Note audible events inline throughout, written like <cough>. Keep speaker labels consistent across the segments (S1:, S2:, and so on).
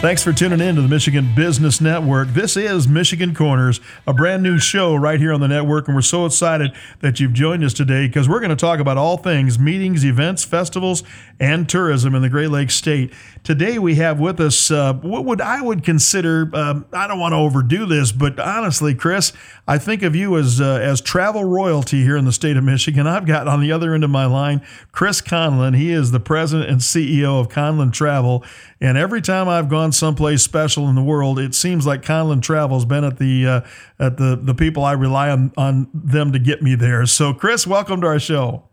S1: Thanks for tuning in to the Michigan Business Network. This is Michigan Corners, a brand new show right here on the network, and we're so excited that you've joined us today because we're going to talk about all things meetings, events, festivals, and tourism in the Great Lakes State. Today we have with us uh, what would I would consider um, I don't want to overdo this, but honestly, Chris, I think of you as uh, as travel royalty here in the state of Michigan. I've got on the other end of my line Chris Conlon. He is the president and CEO of Conlon Travel, and every time I've gone someplace special in the world, it seems like Conlon Travel's been at the uh, at the the people I rely on on them to get me there. So, Chris, welcome to our show.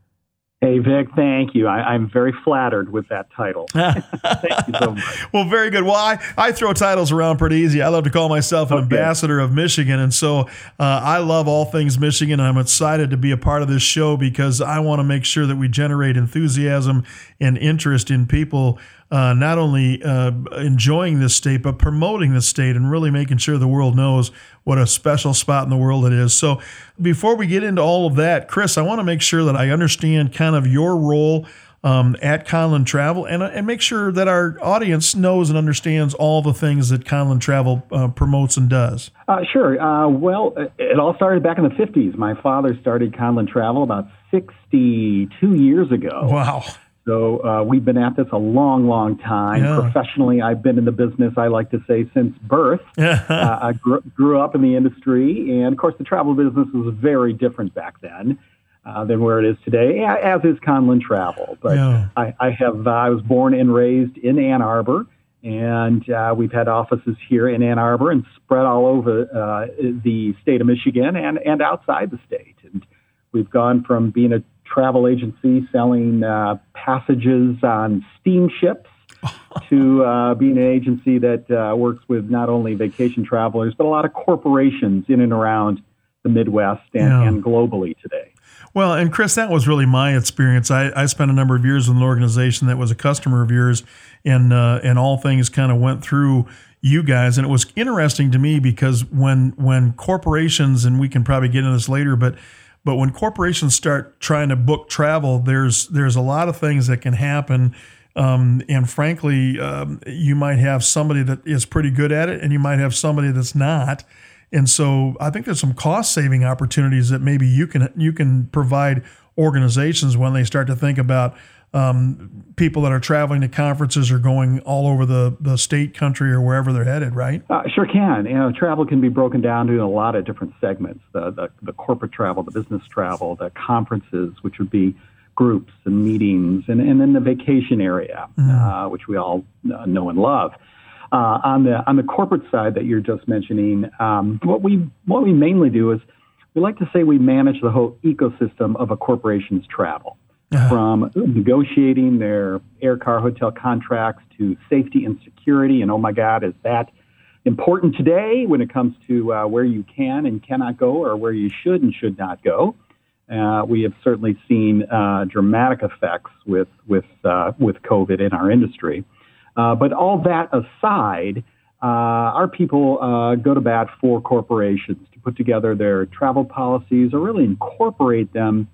S2: Hey, Vic, thank you. I, am very flattered with that title. <laughs> thank you so much.
S1: Well, very good. Well, I, I throw titles around pretty easy. I love to call myself an okay. ambassador of Michigan. And so uh, I love all things Michigan. And I'm excited to be a part of this show because I want to make sure that we generate enthusiasm and interest in people uh, not only uh, enjoying this state, but promoting the state and really making sure the world knows what a special spot in the world it is. So, before we get into all of that, Chris, I want to make sure that I understand kind of your role um, at Conlon Travel and, uh, and make sure that our audience knows and understands all the things that Conlon Travel uh, promotes and does.
S2: Uh, sure. Uh, well, it all started back in the 50s. My father started Conlon Travel about 62 years ago.
S1: Wow.
S2: So uh, we've been at this a long, long time. Yeah. Professionally, I've been in the business, I like to say, since birth. <laughs> uh, I grew, grew, up in the industry, and of course, the travel business was very different back then. Uh, than where it is today, as is Conlon Travel. But yeah. I, I, have uh, I was born and raised in Ann Arbor, and uh, we've had offices here in Ann Arbor and spread all over uh, the state of Michigan and and outside the state. And we've gone from being a travel agency selling uh, passages on steamships <laughs> to uh, being an agency that uh, works with not only vacation travelers, but a lot of corporations in and around the Midwest and, yeah. and globally today.
S1: Well, and Chris, that was really my experience. I, I spent a number of years with an organization that was a customer of yours, and uh, and all things kind of went through you guys. And it was interesting to me because when when corporations, and we can probably get into this later, but but when corporations start trying to book travel, there's there's a lot of things that can happen. Um, and frankly, um, you might have somebody that is pretty good at it, and you might have somebody that's not. And so, I think there's some cost saving opportunities that maybe you can you can provide organizations when they start to think about um, people that are traveling to conferences or going all over the, the state, country, or wherever they're headed, right?
S2: Uh, sure can. You know, travel can be broken down to a lot of different segments the, the, the corporate travel, the business travel, the conferences, which would be groups and meetings, and, and then the vacation area, mm. uh, which we all uh, know and love. Uh, on the on the corporate side that you're just mentioning, um, what we what we mainly do is we like to say we manage the whole ecosystem of a corporation's travel uh-huh. from negotiating their air car hotel contracts to safety and security. And oh my God, is that important today when it comes to uh, where you can and cannot go or where you should and should not go? Uh, we have certainly seen uh, dramatic effects with with uh, with COVID in our industry. Uh, but all that aside, uh, our people go to bat for corporations to put together their travel policies or really incorporate them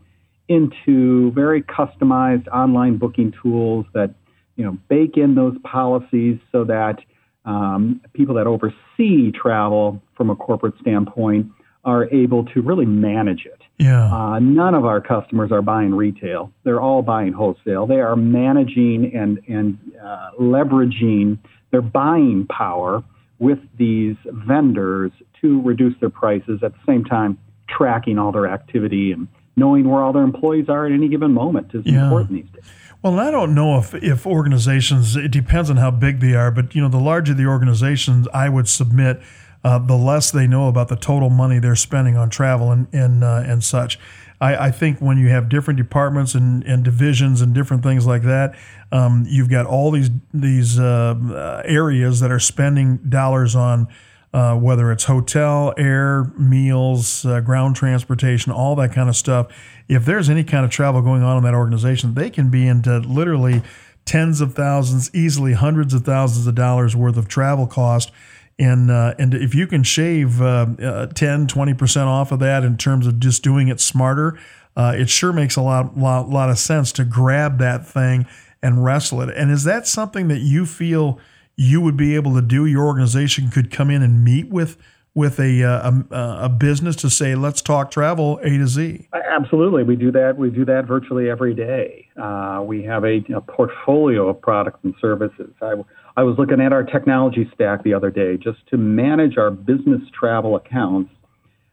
S2: into very customized online booking tools that you know bake in those policies so that um, people that oversee travel from a corporate standpoint are able to really manage it.
S1: Yeah.
S2: Uh, none of our customers are buying retail; they're all buying wholesale. They are managing and and uh, leveraging their buying power with these vendors to reduce their prices at the same time tracking all their activity and knowing where all their employees are at any given moment is yeah. important these days.
S1: Well, I don't know if, if organizations, it depends on how big they are, but you know, the larger the organizations, I would submit, uh, the less they know about the total money they're spending on travel and and, uh, and such. I, I, think when you have different departments and, and divisions and different things like that, um, you've got all these these uh, areas that are spending dollars on uh, whether it's hotel, air, meals, uh, ground transportation, all that kind of stuff. If there's any kind of travel going on in that organization, they can be into literally tens of thousands, easily hundreds of thousands of dollars worth of travel cost. And, uh, and if you can shave uh, uh, 10, 20% off of that in terms of just doing it smarter, uh, it sure makes a lot, lot, lot of sense to grab that thing and wrestle it. And is that something that you feel – you would be able to do. Your organization could come in and meet with with a, uh, a, a business to say, let's talk travel A to Z?
S2: Absolutely, we do that. We do that virtually every day. Uh, we have a, a, portfolio of products and services. I, I was looking at our technology stack the other day just to manage our business travel accounts.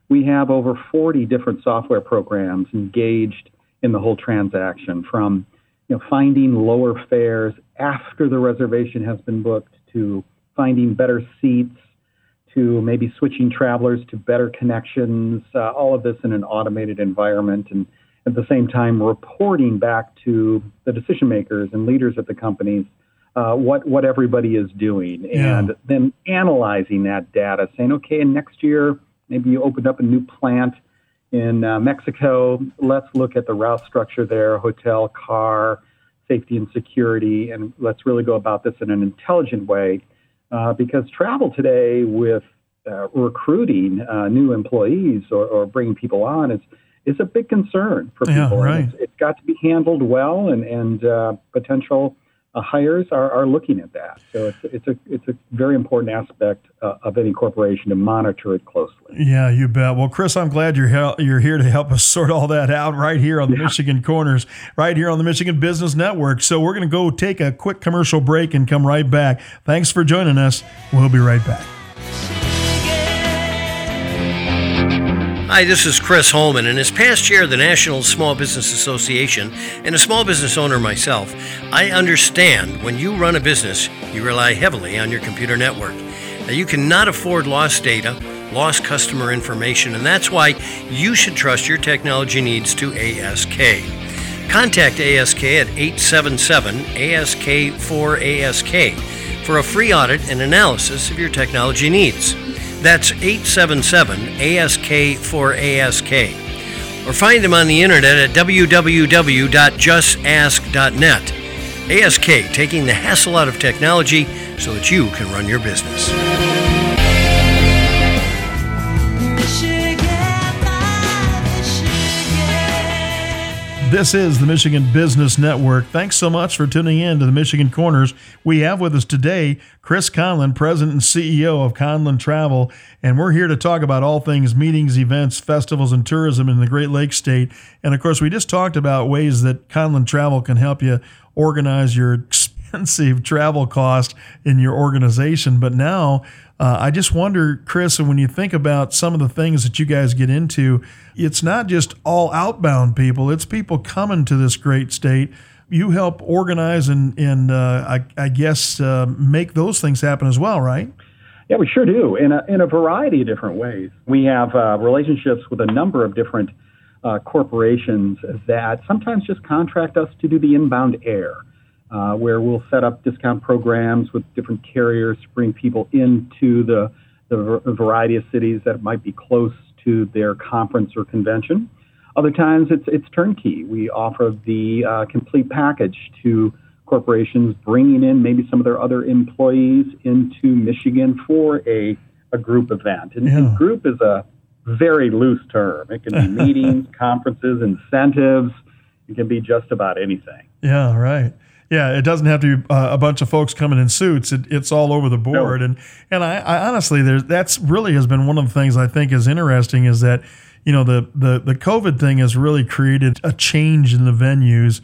S2: We have over 40 different software programs engaged in the whole transaction, from you know, finding lower fares after the reservation has been booked to finding better seats to maybe switching travelers to better connections, uh, all of this in an automated environment, and at the same time reporting back to the decision makers and leaders at the companies uh, what what everybody is doing, yeah. and then analyzing that data, saying, okay, and next year maybe you opened up a new plant in uh, Mexico. Let's look at the route structure there, hotel, car, safety and security, and let's really go about this in an intelligent way uh, because travel today with uh, recruiting uh, new employees or, or, bringing people on is is a big concern for people.
S1: Yeah, right.
S2: It's, it's got to be handled well, and and uh, potential hires are, are looking at that. So it's, it's a it's a very important aspect uh, of any corporation to monitor it closely.
S1: Yeah, you bet. Well, Chris, I'm glad you're he- you're here to help us <laughs> sort all that out right here on the yeah. Michigan Corners, right here on the Michigan Business Network. So we're going to go take a quick commercial break and come right back. Thanks for joining us. We'll be right back.
S3: Hi, this is Chris Holman, and as past chair of the National Small Business Association and a small business owner myself, I understand when you run a business, you rely heavily on your computer network. Now, you cannot afford lost data, lost customer information, and that's why you should trust your technology needs to ASK. Contact ASK at 877 ASK 4 ASK for a free audit and analysis of your technology needs. That's 877 ASK for ASK. Or find them on the internet at www.justask.net. ASK, taking the hassle out of technology so that you can run your business.
S1: This is the Michigan Business Network. Thanks so much for tuning in to the Michigan Corners. We have with us today Chris Conlon, President and CEO of Conlon Travel, and we're here to talk about all things meetings, events, festivals, and tourism in the Great Lakes State. And of course, we just talked about ways that Conlon Travel can help you organize your expensive travel cost in your organization. But now, uh, I just wonder, Chris, when you think about some of the things that you guys get into, it's not just all outbound people, it's people coming to this great state. You help organize and, and uh, I, I, guess, uh, make those things happen as well, right?
S2: Yeah, we sure do in a, in a variety of different ways. We have uh, relationships with a number of different uh, corporations that sometimes just contract us to do the inbound air where we'll set up discount programs with different carriers to bring people into the, the variety of cities that might be close to their conference or convention. Other times it's, it's turnkey. We offer the uh, complete package to corporations bringing in maybe some of their other employees into Michigan for a, a group event. And, yeah. and group is a very loose term. It can be <laughs> meetings, conferences, incentives. It can be just about anything.
S1: Yeah, right. Yeah, it doesn't have to be uh, a bunch of folks coming in suits. It, it's all over the board, no. and and I, I honestly, there's that's really has been one of the things I think is interesting is that you know the the the COVID thing has really created a change in the venues.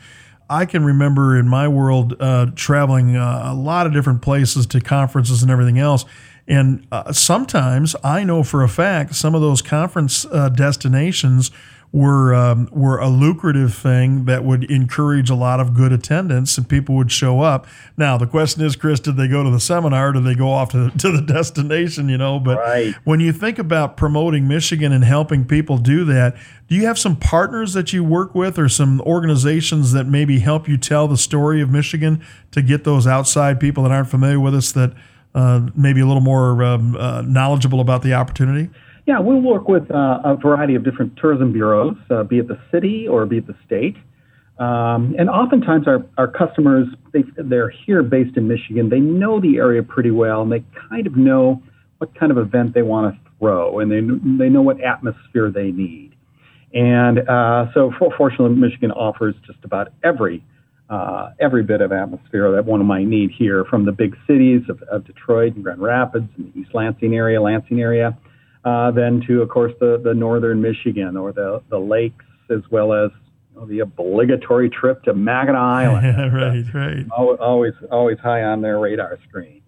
S1: I can remember in my world uh, traveling uh, a lot of different places to conferences and everything else. And uh, sometimes I know for a fact some of those conference uh, destinations were um, were a lucrative thing that would encourage a lot of good attendance and people would show up. Now the question is, Chris, did they go to the seminar? Or did they go off to the, <laughs> to the destination? You know, but
S2: right.
S1: when you think about promoting Michigan and helping people do that, do you have some partners that you work with, or some organizations that maybe help you tell the story of Michigan to get those outside people that aren't familiar with us that uh, maybe a little more um, uh, knowledgeable about the opportunity?
S2: Yeah, we'll work with uh, a variety of different tourism bureaus, uh, be it the city or be it the state. Um, and oftentimes our, our customers, they, they're here based in Michigan. They know the area pretty well and they kind of know what kind of event they want to throw and they, they know what atmosphere they need. And uh, so, fortunately, Michigan offers just about every uh, every bit of atmosphere that one might need here from the big cities of, of Detroit and Grand Rapids and the East Lansing area, Lansing area, uh, then to, of course, the, the northern Michigan or the, the lakes, as well as you know, the obligatory trip to Mackinac Island.
S1: Yeah, <laughs> right, right.
S2: Always, always high on their radar screen.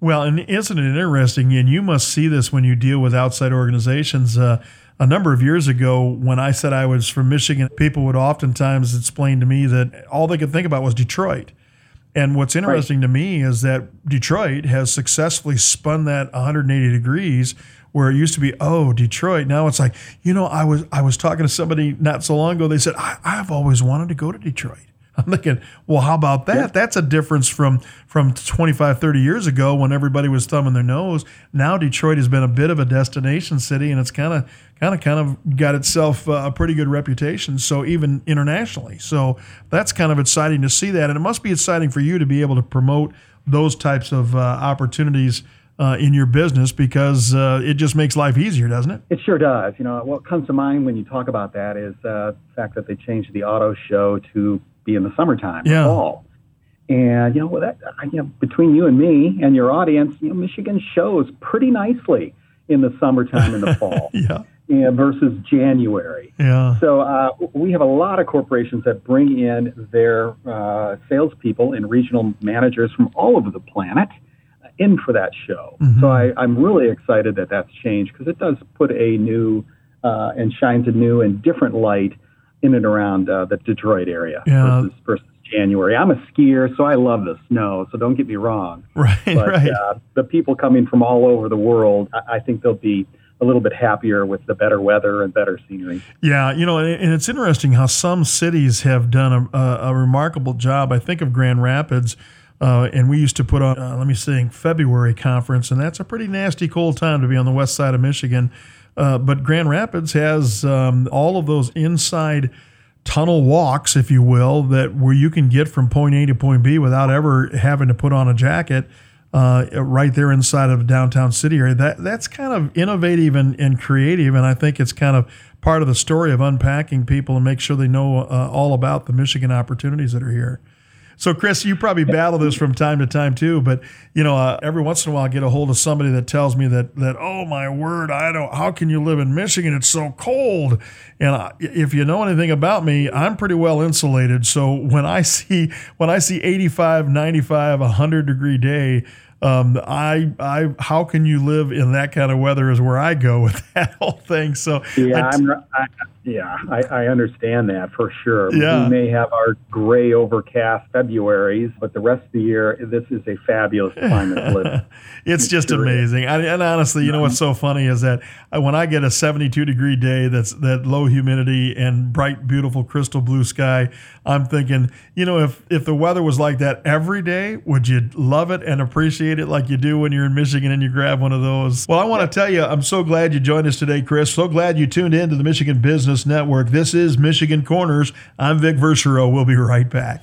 S1: Well, and isn't it interesting? And you must see this when you deal with outside organizations. Uh, a number of years ago, when I said I was from Michigan, people would oftentimes explain to me that all they could think about was Detroit. And what's interesting right. to me is that Detroit has successfully spun that 180 degrees where it used to be, oh, Detroit. Now it's like, you know, I was I was talking to somebody not so long ago. They said, I, I've always wanted to go to Detroit. <laughs> I'm thinking, well, how about that? Yeah. That's a difference from from 25, 30 years ago when everybody was thumbing their nose. Now Detroit has been a bit of a destination city, and it's kind of kind of kind of got itself uh, a pretty good reputation. So even internationally, so that's kind of exciting to see that, and it must be exciting for you to be able to promote those types of uh, opportunities. Uh, in your business because uh, it just makes life easier, doesn't it?
S2: It sure does. You know, what comes to mind when you talk about that is uh, the fact that they changed the auto show to be in the summertime, yeah. fall. And you know, that you know, between you and me and your audience, you know, Michigan shows pretty nicely in the summertime and the <laughs> fall.
S1: yeah.
S2: Yeah, versus January.
S1: Yeah.
S2: So uh, we have a lot of corporations that bring in their uh, salespeople and regional managers from all over the planet in for that show. Mm-hmm. So I, am really excited that that's changed because it does put a new uh, and shines a new and different light in and around uh, the Detroit area
S1: yeah.
S2: versus, versus January. I'm a skier, so I love the snow. So don't get me wrong.
S1: Right,
S2: but,
S1: right.
S2: Uh, the people coming from all over the world, I, I think they'll be a little bit happier with the better weather and better scenery.
S1: Yeah, you know, and it's interesting how some cities have done a, a, a remarkable job. I think of Grand Rapids. Uh, and we used to put on, uh, let me say, February conference, and that's a pretty nasty cold time to be on the west side of Michigan. Uh, but Grand Rapids has um, all of those inside tunnel walks, if you will, that where you can get from point A to point B without ever having to put on a jacket. Uh, right there inside of downtown city area. That that's kind of innovative and, and creative, and I think it's kind of part of the story of unpacking people and make sure they know uh, all about the Michigan opportunities that are here. So, Chris, you probably battle this from time to time too. But you know, uh, every once in a while, I get a hold of somebody that tells me that that oh my word, I don't. How can you live in Michigan? It's so cold. And I, if you know anything about me, I'm pretty well insulated. So when I <laughs> see when I see 85, 95, 100 degree day. Um, I, I, how can you live in that kind of weather? Is where I go <laughs> with that whole thing. So
S2: yeah, I, am yeah, I, I understand that for sure.
S1: Yeah.
S2: We may have our gray overcast Februarys, but the rest of the year, this is a fabulous climate <laughs> to
S1: it's just amazing. I, and honestly, you know what's so funny is that when I get a 72 degree day that's that low humidity and bright, beautiful crystal blue sky, I'm thinking, you know, if if the weather was like that every day, would you love it and appreciate it like you do when you're in Michigan and you grab one of those? Well, I want to tell you, I'm so glad you joined us today, Chris. So glad you tuned in to the Michigan Business Business Network. This is Michigan Corners. I'm Vic Verchereau. We'll be right back.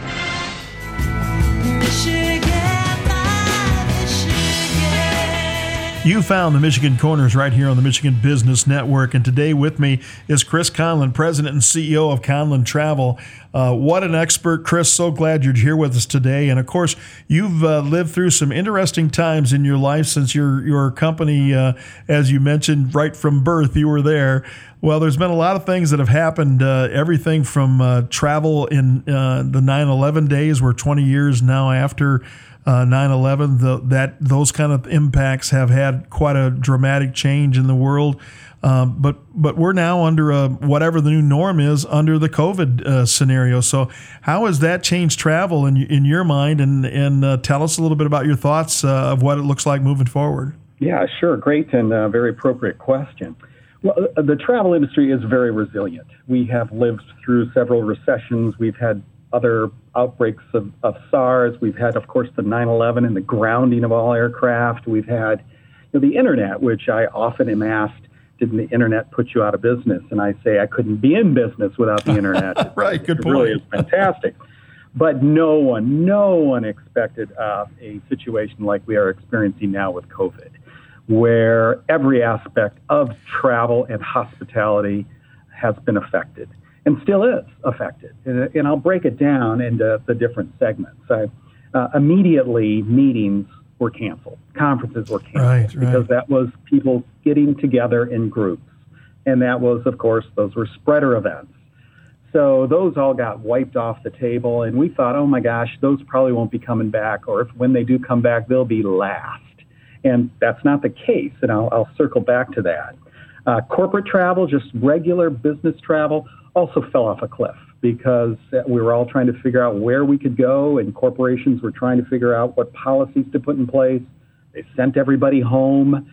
S1: You found the Michigan Corners right here on the Michigan Business Network. And today with me is Chris Conlon, President and CEO of Conlon Travel. Uh, what an expert, Chris. So glad you're here with us today. And of course, you've uh, lived through some interesting times in your life since your, your company, uh, as you mentioned, right from birth, you were there. Well, there's been a lot of things that have happened. Uh, everything from uh, travel in uh, the 9/11 days, we're 20 years now after uh, 9/11. The, that those kind of impacts have had quite a dramatic change in the world. Um, but but we're now under a whatever the new norm is under the COVID uh, scenario. So how has that changed travel in in your mind? And and uh, tell us a little bit about your thoughts uh, of what it looks like moving forward.
S2: Yeah, sure, great and uh, very appropriate question. Well, uh, the travel industry is very resilient. We have lived through several recessions. We've had other outbreaks of, of SARS. We've had, of course, the 9 11 and the grounding of all aircraft. We've had you know, the internet, which I often am asked, didn't the internet put you out of business? And I say I couldn't be in business without the internet. <laughs>
S1: right, good
S2: it
S1: point.
S2: really is fantastic. but no one, no one expected uh, a situation like we are experiencing now with COVID, where every aspect of travel and hospitality has been affected and still is affected. And, and I'll break it down into the different segments. I, uh, immediately, meetings were canceled, conferences were canceled
S1: right,
S2: because
S1: right.
S2: that was people getting together in groups. And that was, of course, those were spreader events. So those all got wiped off the table, and we thought, oh my gosh, those probably won't be coming back, or if when they do come back, they'll be last. And that's not the case, and I'll, I'll circle back to that. Uh, corporate travel, just regular business travel, also fell off a cliff because we were all trying to figure out where we could go, and corporations were trying to figure out what policies to put in place. They sent everybody home.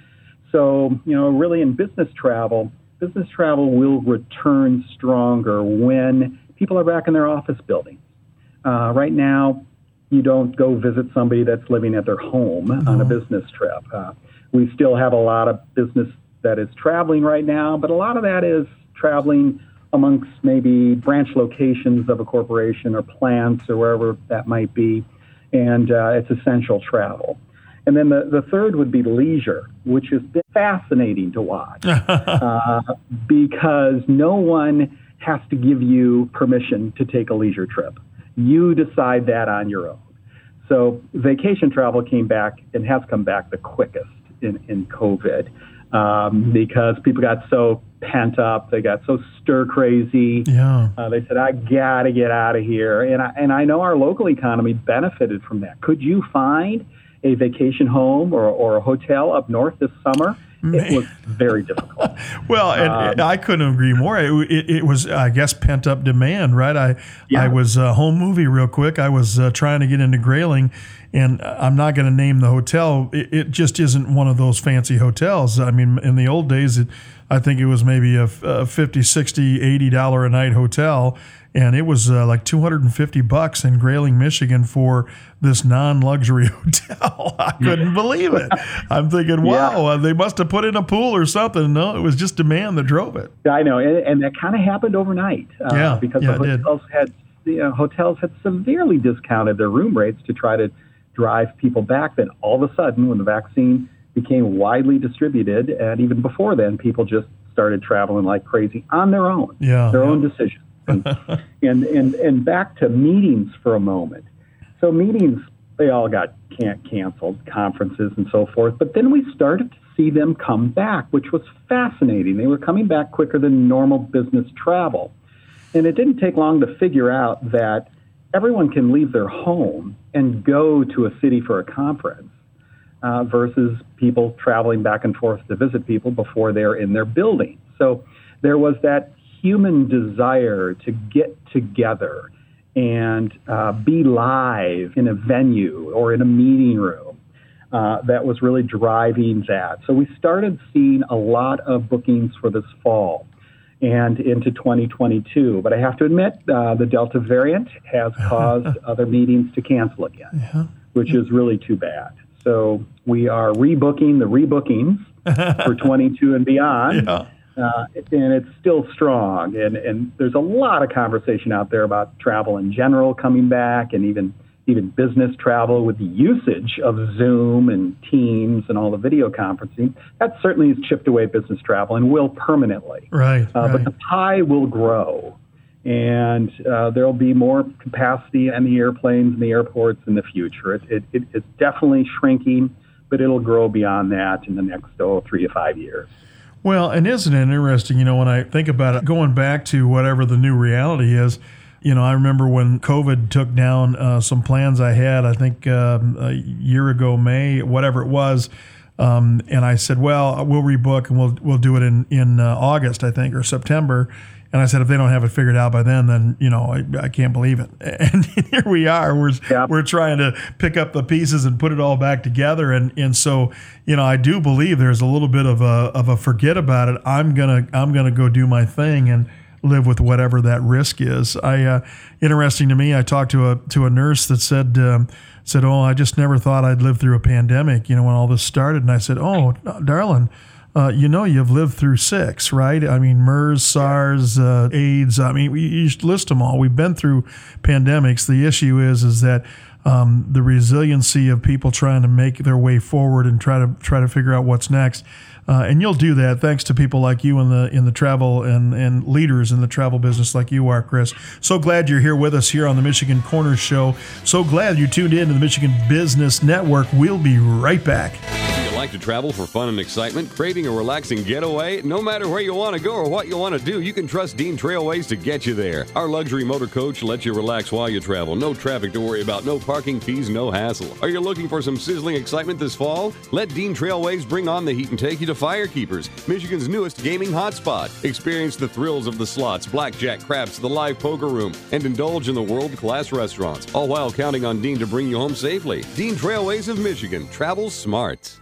S2: So, you know, really in business travel, business travel will return stronger when people are back in their office buildings. Uh, right now, you don't go visit somebody that's living at their home mm-hmm. on a business trip. Uh, we still have a lot of business that is traveling right now, but a lot of that is traveling amongst maybe branch locations of a corporation or plants or wherever that might be, and uh, it's essential travel. And then the, the third would be leisure, which has been fascinating to watch <laughs> uh, because no one has to give you permission to take a leisure trip. You decide that on your own. So vacation travel came back and has come back the quickest in, in COVID um, because people got so pent up. They got so stir crazy.
S1: Yeah.
S2: Uh, they said, "I got to get out of here," and I, and I know our local economy benefited from that. Could you find a vacation home or, or a hotel up north this summer? Man. It was very difficult. <laughs>
S1: well, and, um, I couldn't agree more. It, it, it, was, I guess, pent up demand, right? I yeah. I was uh, home movie real quick. I was uh, trying to get into Grayling, and I'm not going to name the hotel. It, it, just isn't one of those fancy hotels. I mean, in the old days, it, I think it was maybe a, a 50, 60, 80 dollar a night hotel and it was uh, like 250 bucks in Grayling, Michigan for this non-luxury <laughs> hotel. <laughs> I couldn't believe it. I'm thinking, wow, yeah. uh, they must have put in a pool or something. No, it was just demand that drove it.
S2: I know, and, and that kind of happened overnight.
S1: Uh, yeah,
S2: because
S1: yeah,
S2: the hotels had the uh, hotels had severely discounted their room rates to try to drive people back. Then all of a sudden, when the vaccine became widely distributed, and even before then, people just started traveling like crazy on their own,
S1: yeah,
S2: their
S1: yeah.
S2: own decision and, <laughs> and, and, and back to meetings for a moment. So meetings, they all got can- canceled, conferences and so forth. But then we started to see them come back, which was fascinating. They were coming back quicker than normal business travel. And it didn't take long to figure out that everyone can leave their home and go to a city for a conference uh, versus people traveling back and forth to visit people before they're in their building. So there was that human desire to get together and uh, be live in a venue or in a meeting room uh, that was really driving that. So we started seeing a lot of bookings for this fall and into 2022. But I have to admit, uh, the Delta variant has <laughs> caused other meetings to cancel again,
S1: yeah.
S2: which is really too bad. So we are rebooking the rebookings <laughs> for 22 and beyond.
S1: Yeah
S2: uh, and it's still strong. And, and there's a lot of conversation out there about travel in general coming back, and even even business travel with the usage of Zoom and Teams and all the video conferencing. That certainly has chipped away business travel and will permanently.
S1: Right. Uh,
S2: right. But the pie will grow. And uh, there'll be more capacity on the airplanes and the airports in the future. It, it, it, it's definitely shrinking, but it'll grow beyond that in the next oh, three to five years.
S1: Well, and isn't it interesting? You know, when I think about it, going back to whatever the new reality is, you know, I remember when COVID took down uh, some plans I had, I think um, a year ago, May, whatever it was. Um, and I said, well, we'll rebook and we'll, we'll do it in, in uh, August, I think, or September. And I said, if they don't have it figured out by then, then you know I, I can't believe it. <laughs> And here we are. We're yep. we're trying to pick up the pieces and put it all back together. And and so you know I do believe there's a little bit of a of a forget about it. I'm gonna I'm gonna go do my thing and live with whatever that risk is. I uh, interesting to me. I talked to a to a nurse that said. Um, said, "Oh, I just never thought I'd live through a pandemic." You know, when all this started, and I said, "Oh, darling, uh, you know you've lived through six, right? I mean, MERS, SARS, uh, AIDS. I mean, you list them all. We've been through pandemics. The issue is, is that um, the resiliency of people trying to make their way forward and try to try to figure out what's next. Uh, and you'll do that thanks to people like you in the in the travel and, and leaders in the travel business like you are, Chris. So glad you're here with us here on the Michigan Corner Show. So glad you tuned in to the Michigan Business Network. We'll be right back
S4: like to travel for fun and excitement, craving a relaxing getaway? No matter where you want to go or what you want to do, you can trust Dean Trailways to get you there. Our luxury motor coach lets you relax while you travel. No traffic to worry about, no parking fees, no hassle. Are you looking for some sizzling excitement this fall? Let Dean Trailways bring on the heat and take you to Firekeepers, Michigan's newest gaming hotspot. Experience the thrills of the slots, blackjack, craps, the live poker room, and indulge in the world class restaurants, all while counting on Dean to bring you home safely. Dean Trailways of Michigan. Travel smart.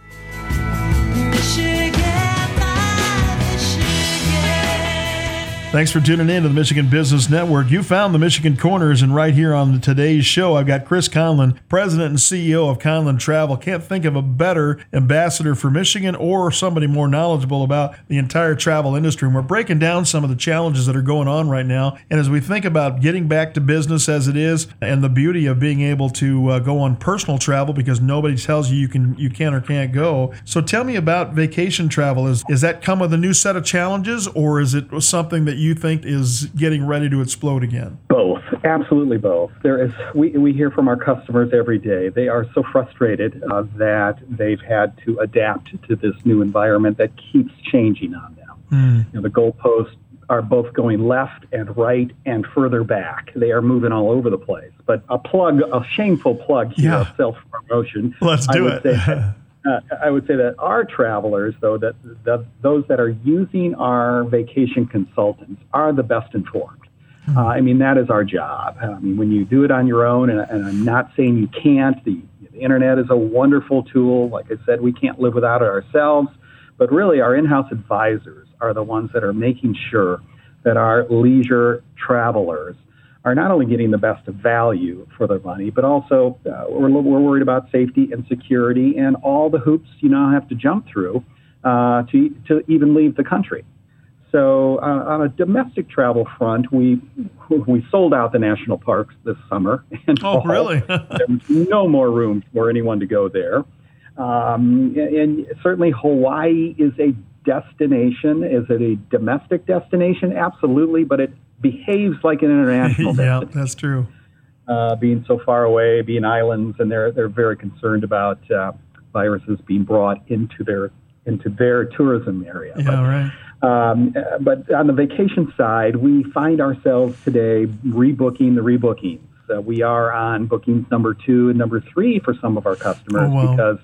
S1: Thanks for tuning in to the Michigan Business Network. You found the Michigan Corners, and right here on today's show, I've got Chris Conlon, President and CEO of Conlon Travel. Can't think of a better ambassador for Michigan or somebody more knowledgeable about the entire travel industry. And we're breaking down some of the challenges that are going on right now. And as we think about getting back to business as it is, and the beauty of being able to uh, go on personal travel because nobody tells you you can you can or can't go. So tell me about vacation travel. Is is that come with a new set of challenges, or is it something that you think is getting ready to explode again?
S2: Both, absolutely both. There is. We, we hear from our customers every day. They are so frustrated uh, that they've had to adapt to this new environment that keeps changing on them. Mm. You know, the goalposts are both going left and right and further back. They are moving all over the place. But a plug, a shameful plug here yeah. self promotion.
S1: Let's do it. <laughs>
S2: uh, I would say that our travelers, though, that the, those that are using our vacation consultants are the best informed. Hmm. Uh, I mean, that is our job. I mean, when you do it on your own, and, and I'm not saying you can't, the, the internet is a wonderful tool. Like I said, we can't live without it ourselves. But really, our in house advisors are the ones that are making sure that our leisure travelers are not only getting the best value for their money, but also uh, we're, we're worried about safety and security and all the hoops you now have to jump through uh, to, to even leave the country. So uh, on a domestic travel front, we we sold out the national parks this summer.
S1: And oh, really? <laughs>
S2: there was no more room for anyone to go there. Um, and certainly Hawaii is a destination. Is it a domestic destination? Absolutely, but it behaves like an international <laughs>
S1: yeah, that's true.
S2: Uh, being so far away, being islands, and they're they're very concerned about uh, viruses being brought into their into their tourism area.
S1: Yeah, but, right.
S2: Um, but on the vacation side, we find ourselves today rebooking the rebookings. Uh, we are on bookings number two and number three for some of our customers oh, because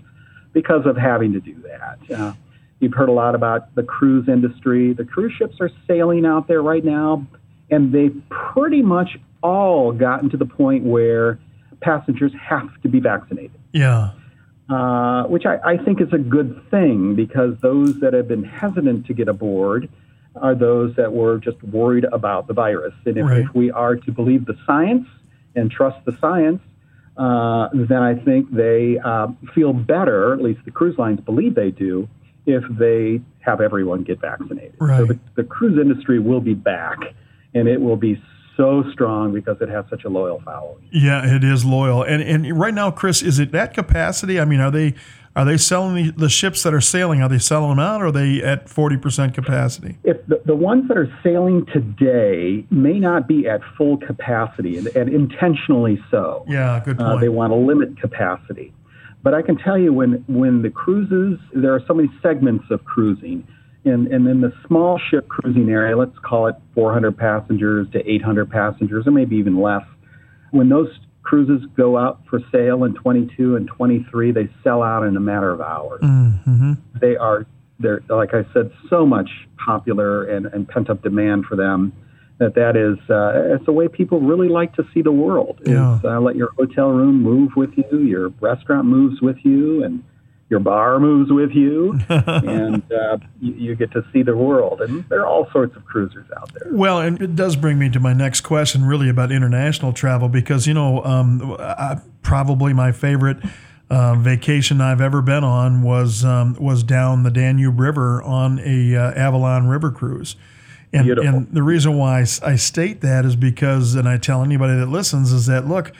S2: because of having to do that. Uh, you've heard a lot about the cruise industry. The cruise ships are sailing out there right now and they've pretty much all gotten to the point where passengers have to be vaccinated.
S1: Yeah.
S2: Uh, which I, I, think is a good thing because those that have been hesitant to get aboard are those that were just worried about the virus. And if, right. if we are to believe the science and trust the science, uh, then I think they uh, feel better, at least the cruise lines believe they do, if they have everyone get vaccinated.
S1: Right. So
S2: the, the cruise industry will be back and it will be so strong because it has such a loyal following.
S1: Yeah, it is loyal. And and right now, Chris, is it that capacity? I mean, are they are they selling the, the ships that are sailing? Are they selling them out, or are they at forty percent capacity?
S2: If the, the ones that are sailing today may not be at full capacity, and, and intentionally so.
S1: Yeah, good point.
S2: Uh, they want to limit capacity. But I can tell you when when the cruises, there are so many segments of cruising And, and then the small ship cruising area, let's call it 400 passengers to 800 passengers, or maybe even less. When those cruises go out for sale in 22 and 23, they sell out in a matter of hours.
S1: Mm-hmm.
S2: They are, they're like I said, so much popular and, and pent up demand for them that that is uh, it's a way people really like to see the world.
S1: Yeah.
S2: Is uh, let your hotel room move with you, your restaurant moves with you, and your bar moves with you, <laughs> and uh, you, you get to see the world. And there are all sorts of cruisers out there.
S1: Well, and it does bring me to my next question, really about international travel, because you know, um, I, probably my favorite. Uh, vacation I've ever been on was um, was down the Danube River on a uh, Avalon River cruise, and, and the reason why I state that is because, and I tell anybody that listens, is that look,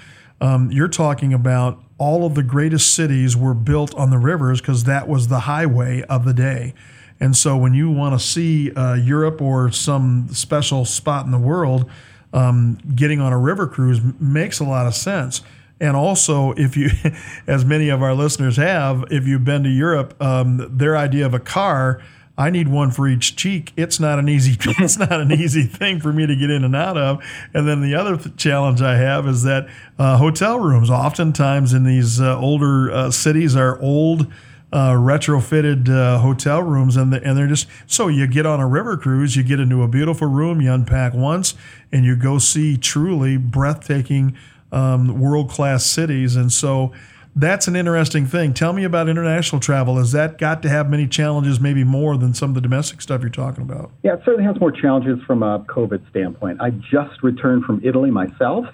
S1: um, you're talking about all of the greatest cities were built on the rivers because that was the highway of the day. And so when you want to see uh, Europe or some special spot in the world, um, getting on a river cruise makes a lot of sense. And also, if you, <laughs> as many of our listeners have, if you've been to Europe, um, their idea of a car, I need one for each cheek. It's not an easy, <laughs> it's not an easy thing for me to get in and out of. And then the other th- challenge I have is that uh, hotel rooms, oftentimes in these uh, older uh, cities, are old uh, retrofitted uh, hotel rooms, and, the, and they're just so you get on a river cruise, you get into a beautiful room, you unpack once, and you go see truly breathtaking um, world class cities. And so that's an interesting thing. Tell me about international travel. Has that got to have many challenges, maybe more than some of the domestic stuff you're talking about?
S2: Yeah, it certainly has more challenges from a COVID standpoint. I just returned from Italy myself,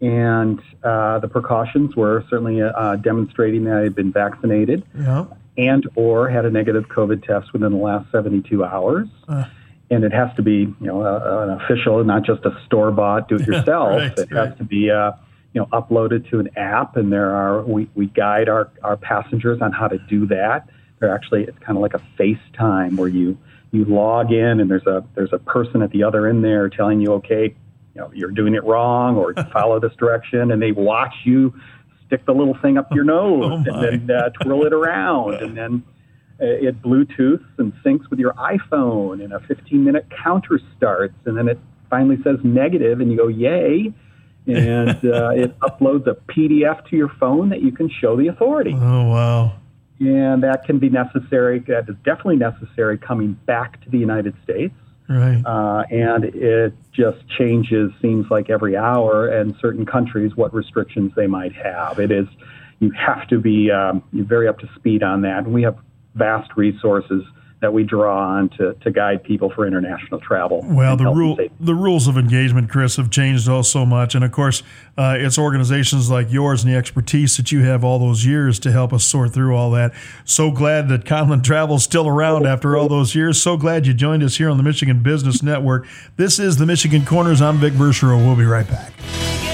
S2: and uh, the precautions were certainly uh, demonstrating that I had been vaccinated
S1: Yeah.
S2: and or had a negative COVID test within the last 72 hours.
S1: Uh.
S2: and it has to be, you know, a, an official, not just a store bought, do it <laughs> yourself.
S1: right,
S2: it
S1: right.
S2: has to be, uh, you know, uploaded to an app, and there are we, we guide our, our passengers on how to do that. They're actually it's kind of like a FaceTime where you you log in and there's a there's a person at the other end there telling you, okay, you know, you're doing it wrong or <laughs> follow this direction, and they watch you stick the little thing up your <laughs> nose
S1: Oh,
S2: and then uh, twirl it around, and then it Bluetooth and syncs with your iPhone, and a 15 minute counter starts, and then it finally says negative, and you go, yay. And uh, <laughs> it uploads a PDF to your phone that you can show the authority.
S1: Oh, wow.
S2: And that can be necessary, that is definitely necessary coming back to the United States.
S1: Right.
S2: Uh, and it just changes, seems like every hour, and certain countries what restrictions they might have. It is, you have to be um, you're very up to speed on that. And we have vast resources that we draw on to, to guide people for international travel.
S1: Well, the rule, the rules of engagement, Chris, have changed all so much, and of course, uh, it's organizations like yours and the expertise that you have all those years to help us sort through all that. So glad that Conlon Travel's still around after all those years. So glad you joined us here on the Michigan Business Network. This is the Michigan Corners. I'm Vic Verchereau. We'll be right back.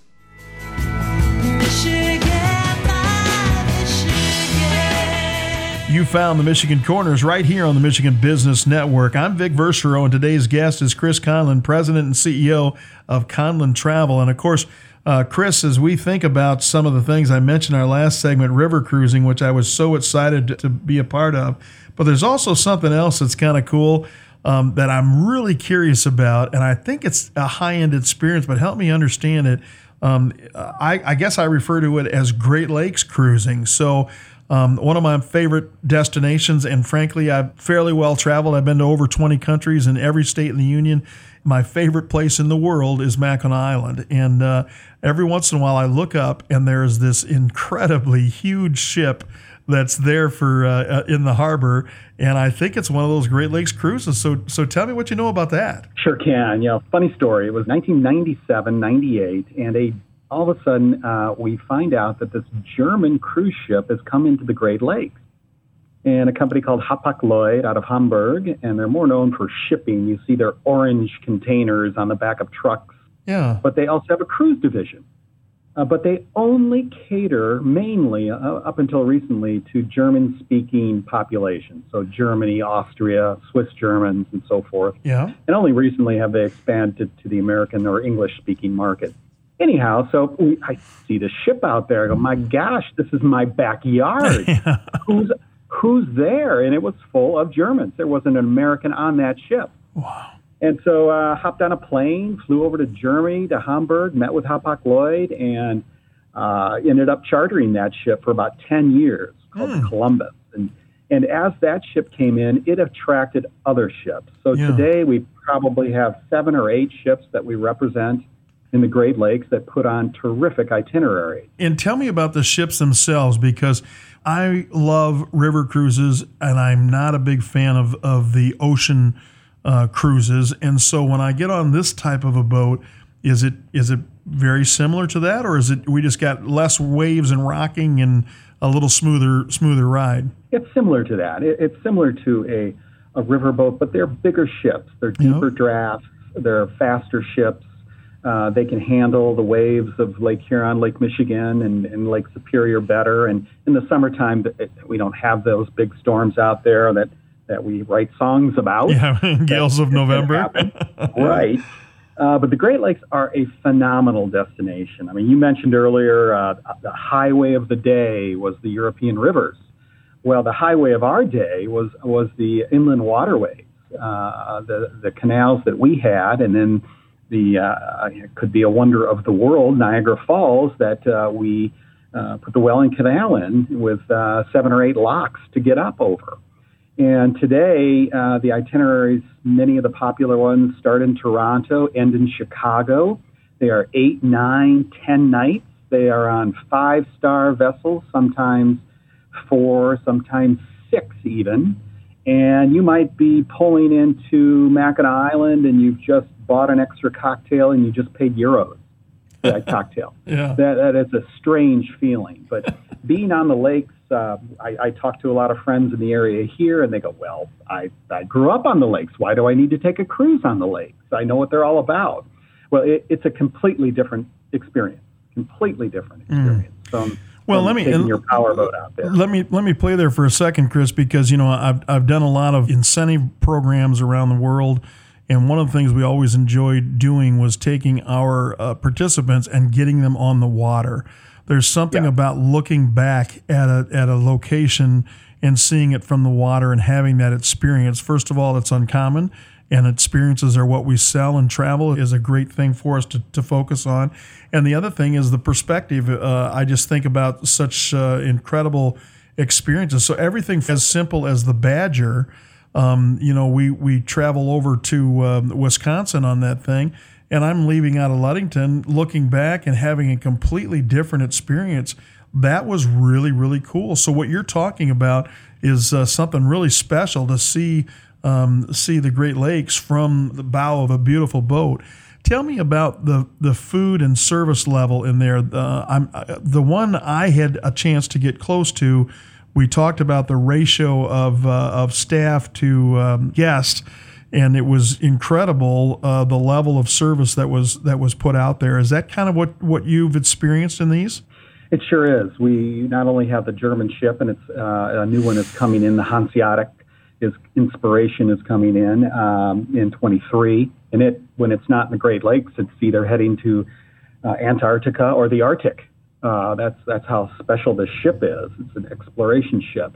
S1: You found the Michigan Corners right here on the Michigan Business Network. I'm Vic Verchereau, and today's guest is Chris Conlon, President and CEO of Conlon Travel. And of course, uh, Chris, as we think about some of the things I mentioned in our last segment, river cruising, which I was so excited to, to be a part of, but there's also something else that's kind of cool um, that I'm really curious about, and I think it's a high end experience, but help me understand it. Um, I, I guess I refer to it as Great Lakes cruising. So, um, one of my favorite destinations, and frankly, I've fairly well traveled. I've been to over 20 countries in every state in the union. My favorite place in the world is Mackinac Island. And uh, every once in a while, I look up and there's this incredibly huge ship that's there for uh, uh, in the harbor. And I think it's one of those Great Lakes cruises. So, so tell me what you know about that.
S2: Sure can. Know, funny story. It was 1997, 98, and a all of a sudden uh, we find out that this German cruise ship has come into the Great Lakes. and a company called Hapag-Lloyd out of Hamburg, and they're more known for shipping. You see their orange containers on the back of trucks.
S1: Yeah.
S2: But they also have a cruise division. Uh, but they only cater mainly, uh, up until recently, to German speaking populations. So Germany, Austria, Swiss Germans, and so forth.
S1: Yeah.
S2: And only recently have they expanded to the American or English speaking market. Anyhow, so we, I see the ship out there. I go, my gosh, this is my backyard. <laughs> Who's who's there? And it was full of Germans. There wasn't an American on that ship.
S1: Wow.
S2: And so uh, hopped on a plane, flew over to Germany, to Hamburg, met with Hapag-Lloyd, and uh, ended up chartering that ship for about 10 years called
S1: Hmm.
S2: Columbus. And, and as that ship came in, it attracted other ships. So
S1: Yeah.
S2: today we probably have seven or eight ships that we represent in the Great Lakes that put on terrific itinerary.
S1: And tell me about the ships themselves because I love river cruises and I'm not a big fan of, of the ocean uh, cruises. And so when I get on this type of a boat, is it is it very similar to that, or is it we just got less waves and rocking and a little smoother smoother ride?
S2: It's similar to that. It, it's similar to a, a riverboat, but they're bigger ships. They're deeper drafts. They're faster ships. Uh, they can handle the waves of Lake Huron, Lake Michigan, and, and Lake Superior better. And in the summertime, it- we don't have those big storms out there that, that we write songs about.
S1: Yeah, <laughs> gales of November. <laughs>
S2: right. Uh, but the Great Lakes are a phenomenal destination. I mean, you mentioned earlier uh, the highway of the day was the European rivers. Well, the highway of our day was was the inland waterways, uh, the the canals that we had, and then the uh, could be a wonder of the world, Niagara Falls, that uh, we uh, put the Welland Canal in with uh, seven or eight locks to get up over. And today, uh, the itineraries, many of the popular ones, start in Toronto, end in Chicago. They are eight, nine, ten nights. They are on five star vessels, sometimes four, sometimes six even. And you might be pulling into Mackinac Island and you've just bought an extra cocktail and you just paid euros for that <laughs> cocktail
S1: Yeah.
S2: that, that is a strange feeling. But <laughs> being on the lakes, uh, I, I talk to a lot of friends in the area here, and they go, "Well, I, I grew up on the lakes. Why do I need to take a cruise on the lakes? I know what they're all about." Well, it, it's a completely different experience. Completely different experience. From,
S1: Mm. Well, let me-
S2: taking your powerboat out there.
S1: Let me let me play there for a second, Chris, because you know I've I've done a lot of incentive programs around the world, and one of the things we always enjoyed doing was taking our uh, participants and getting them on the water. There's something
S2: Yeah.
S1: about looking back at a at a location and seeing it from the water and having that experience. First of all, it's uncommon. And experiences are what we sell, and travel is a great thing for us to, to focus on. And the other thing is the perspective. Uh, I just think about such uh, incredible experiences. So everything as simple as the Badger. Um, you know, we we travel over to um, Wisconsin on that thing, and I'm leaving out of Ludington, looking back and having a completely different experience. That was really really cool. So what you're talking about is uh, something really special to see um, see the Great Lakes from the bow of a beautiful boat. Tell me about the the food and service level in there. Uh, uh, the one I had a chance to get close to. We talked about the ratio of uh, of staff to um, guests, and it was incredible uh, the level of service that was that was put out there. Is that kind of what what you've experienced in these?
S2: It sure is. We not only have the German ship, and it's uh, a new one is coming in. The Hanseatic is inspiration is coming in um, in 23, and it when it's not in the Great Lakes, it's either heading to uh, Antarctica or the Arctic. Uh, that's that's how special this ship is. It's an exploration ship.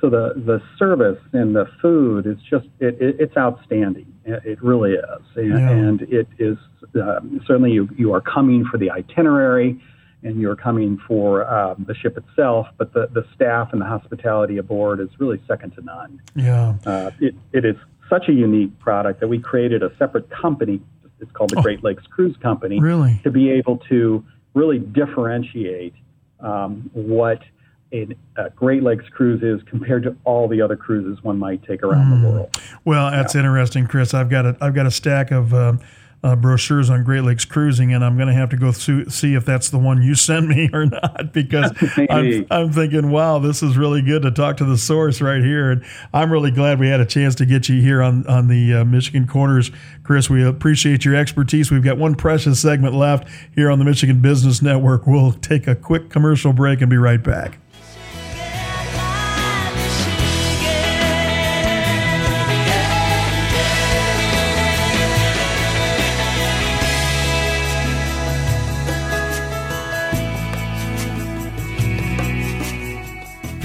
S2: So the the service and the food is just it, it, it's outstanding. It, it really is, and,
S1: Yeah.
S2: and it is uh, certainly you you are coming for the itinerary and you're coming for um, the ship itself, but the, the staff and the hospitality aboard is really second to none.
S1: Yeah.
S2: Uh, it, it is such a unique product that we created a separate company. It's called the Great Lakes Cruise Company.
S1: Really?
S2: To be able to really differentiate um, what a, a Great Lakes cruise is compared to all the other cruises one might take around
S1: Hmm.
S2: the world.
S1: Well, that's interesting, Chris. I've got a I've got a stack of uh, uh, brochures on Great Lakes cruising, and I'm going to have to go through, see if that's the one you send me <laughs> or not because <laughs> I'm, I'm thinking, wow, this is really good to talk to the source right here. And I'm really glad we had a chance to get you here on, on the uh, Michigan Corners. Chris, we appreciate your expertise. We've got one precious segment left here on the Michigan Business Network. We'll take a quick commercial break and be right back.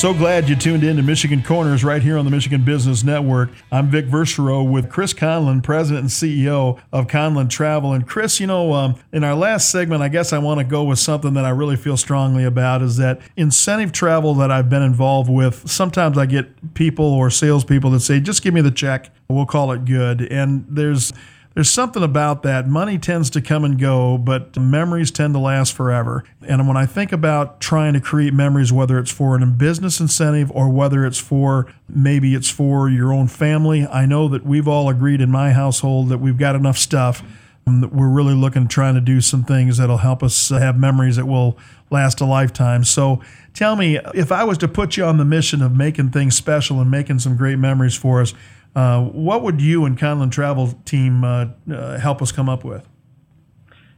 S1: So glad you tuned in to Michigan Corners right here on the Michigan Business Network. I'm Vic Verchereau with Chris Conlin, President and CEO of Conlin Travel. And Chris, you know, um, in our last segment, I guess I want to go with something that I really feel strongly about is that incentive travel that I've been involved with. Sometimes I get people or salespeople that say, just give me the check, we'll call it good. And there's there's something about that. Money tends to come and go, but memories tend to last forever. And when I think about trying to create memories, whether it's for a business incentive or whether it's for maybe it's for your own family, I know that we've all agreed in my household that we've got enough stuff. That we're really looking trying to do some things that'll help us have memories that will last a lifetime. So tell me, if I was to put you on the mission of making things special and making some great memories for us, uh, what would you and Conlin Travel team uh, uh, help us come up with?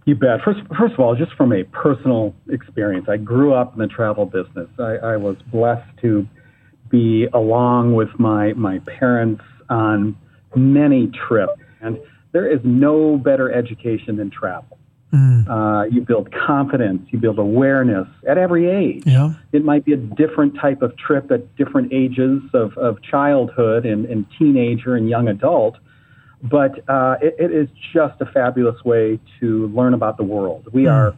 S2: You bet. First, first of all, just from a personal experience, I grew up in the travel business. I, I was blessed to be along with my my parents on many trips, and there is no better education than travel. Mm. Uh, you build confidence, you build awareness at every age.
S1: Yeah.
S2: It might be a different type of trip at different ages of, of childhood and, and teenager and young adult, but uh, it, it is just a fabulous way to learn about the world. We mm. are,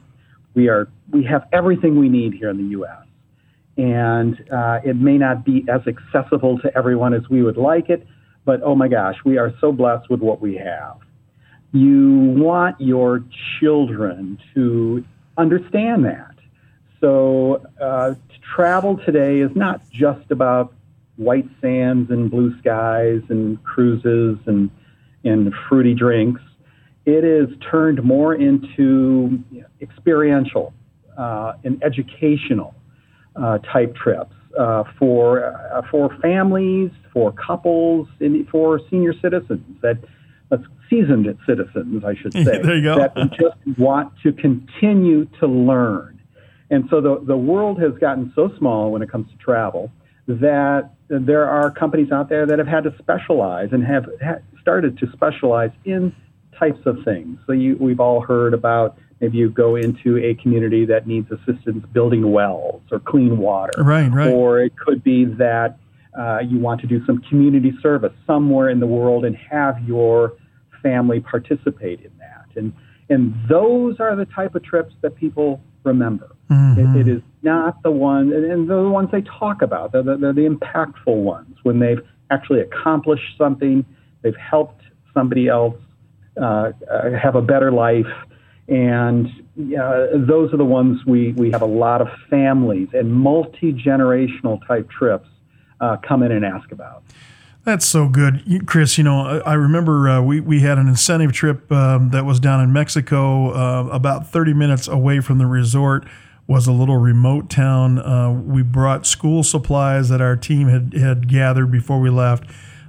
S2: we are, we have everything we need here in the U.S. And uh, it may not be as accessible to everyone as we would like it, but oh my gosh, we are so blessed with what we have you want your children to understand that. So, uh, travel today is not just about white sands and blue skies and cruises and, and fruity drinks. It is turned more into experiential uh, and educational uh, type trips uh, for, uh, for families, for couples, and for senior citizens that seasoned citizens, I should <laughs> say,
S1: there you go.
S2: that just want to continue to learn. And so the, the world has gotten so small when it comes to travel that there are companies out there that have had to specialize and have started to specialize in types of things. So you, we've all heard about maybe you go into a community that needs assistance building wells or clean water.
S1: Right, right.
S2: Or it could be that uh, you want to do some community service somewhere in the world and have your family participate in that. And, and those are the type of trips that people remember. Mm-hmm. It, it is not the one, and they're the ones they talk about. They're the, they're the impactful ones when they've actually accomplished something, they've helped somebody else uh, uh have a better life. And uh, those are the ones we, we have a lot of families and multi generational type trips uh, come in and ask about.
S1: That's so good, Chris. You know, I remember uh, we we had an incentive trip um, that was down in Mexico, uh, about 30 minutes away from the resort. Was a little remote town. Uh, we brought school supplies that our team had had gathered before we left.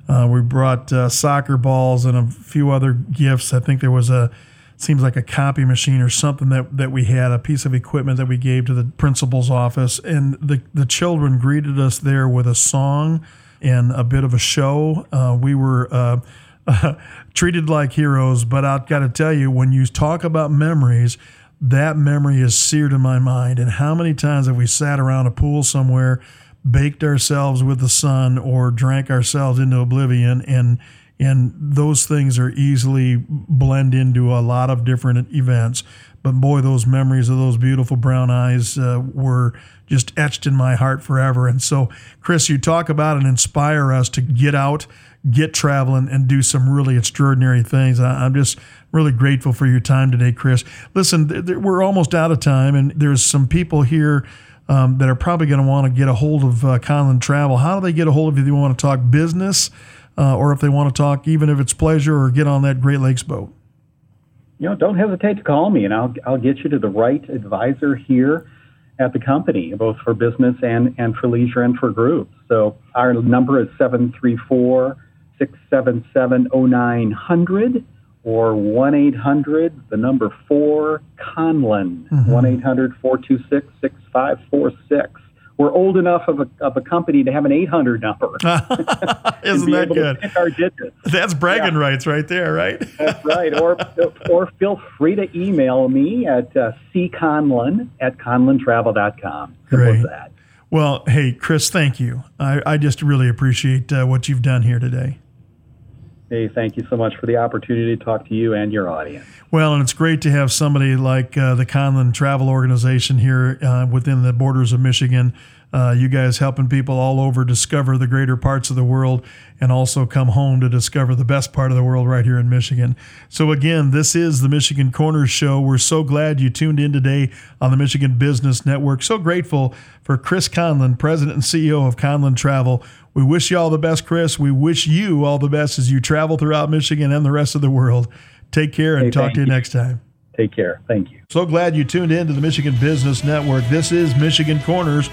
S1: Uh, we brought uh, soccer balls and a few other gifts. I think there was a seems like a copy machine or something that, that we had, a piece of equipment that we gave to the principal's office. And the, the children greeted us there with a song in a bit of a show. Uh, we were uh, <laughs> treated like heroes, but I've got to tell you, when you talk about memories, that memory is seared in my mind. And how many times have we sat around a pool somewhere, baked ourselves with the sun, or drank ourselves into oblivion? And and those things are easily blend into a lot of different events. But boy, those memories of those beautiful brown eyes uh, were just etched in my heart forever. And so, Chris, you talk about and inspire us to get out, get traveling, and do some really extraordinary things. I, am just really grateful for your time today, Chris. Listen, th- th- we're almost out of time, and there's some people here. Um, that are probably going to want to get a hold of uh, Conlin Travel. How do they get a hold of you they want to talk business uh, or if they want to talk, even if it's pleasure or get on that Great Lakes boat?
S2: You know, don't hesitate to call me, and I'll I'll get you to the right advisor here at the company, both for business and and for leisure and for groups. So our number is seven three four six seven seven zero nine hundred or 1 800, the number 4 Conlin, mm-hmm. 1 800 426 6546. We're old enough of a, of a company to have an 800 number. <laughs>
S1: Isn't <laughs> that good? That's bragging yeah. rights right there, right?
S2: That's right. Or, or feel free to email me at uh, cconlin at conlintravel.com. Simple
S1: Great.
S2: as that.
S1: Well, hey, Chris, thank you. I, I just really appreciate uh, what you've done here today.
S2: Hey, thank you so much for the opportunity to talk to you and your audience.
S1: Well, and it's great to have somebody like uh, the Conlin Travel Organization here uh, within the borders of Michigan. Uh, you guys helping people all over discover the greater parts of the world and also come home to discover the best part of the world right here in Michigan. So, again, this is the Michigan Corners Show. We're so glad you tuned in today on the Michigan Business Network. So grateful for Chris Conlin, President and CEO of Conlin Travel. We wish you all the best, Chris. We wish you all the best as you travel throughout Michigan and the rest of the world. Take care and hey, talk to you, you next time.
S2: Take care. Thank you.
S1: So glad you tuned in to the Michigan Business Network. This is Michigan Corners.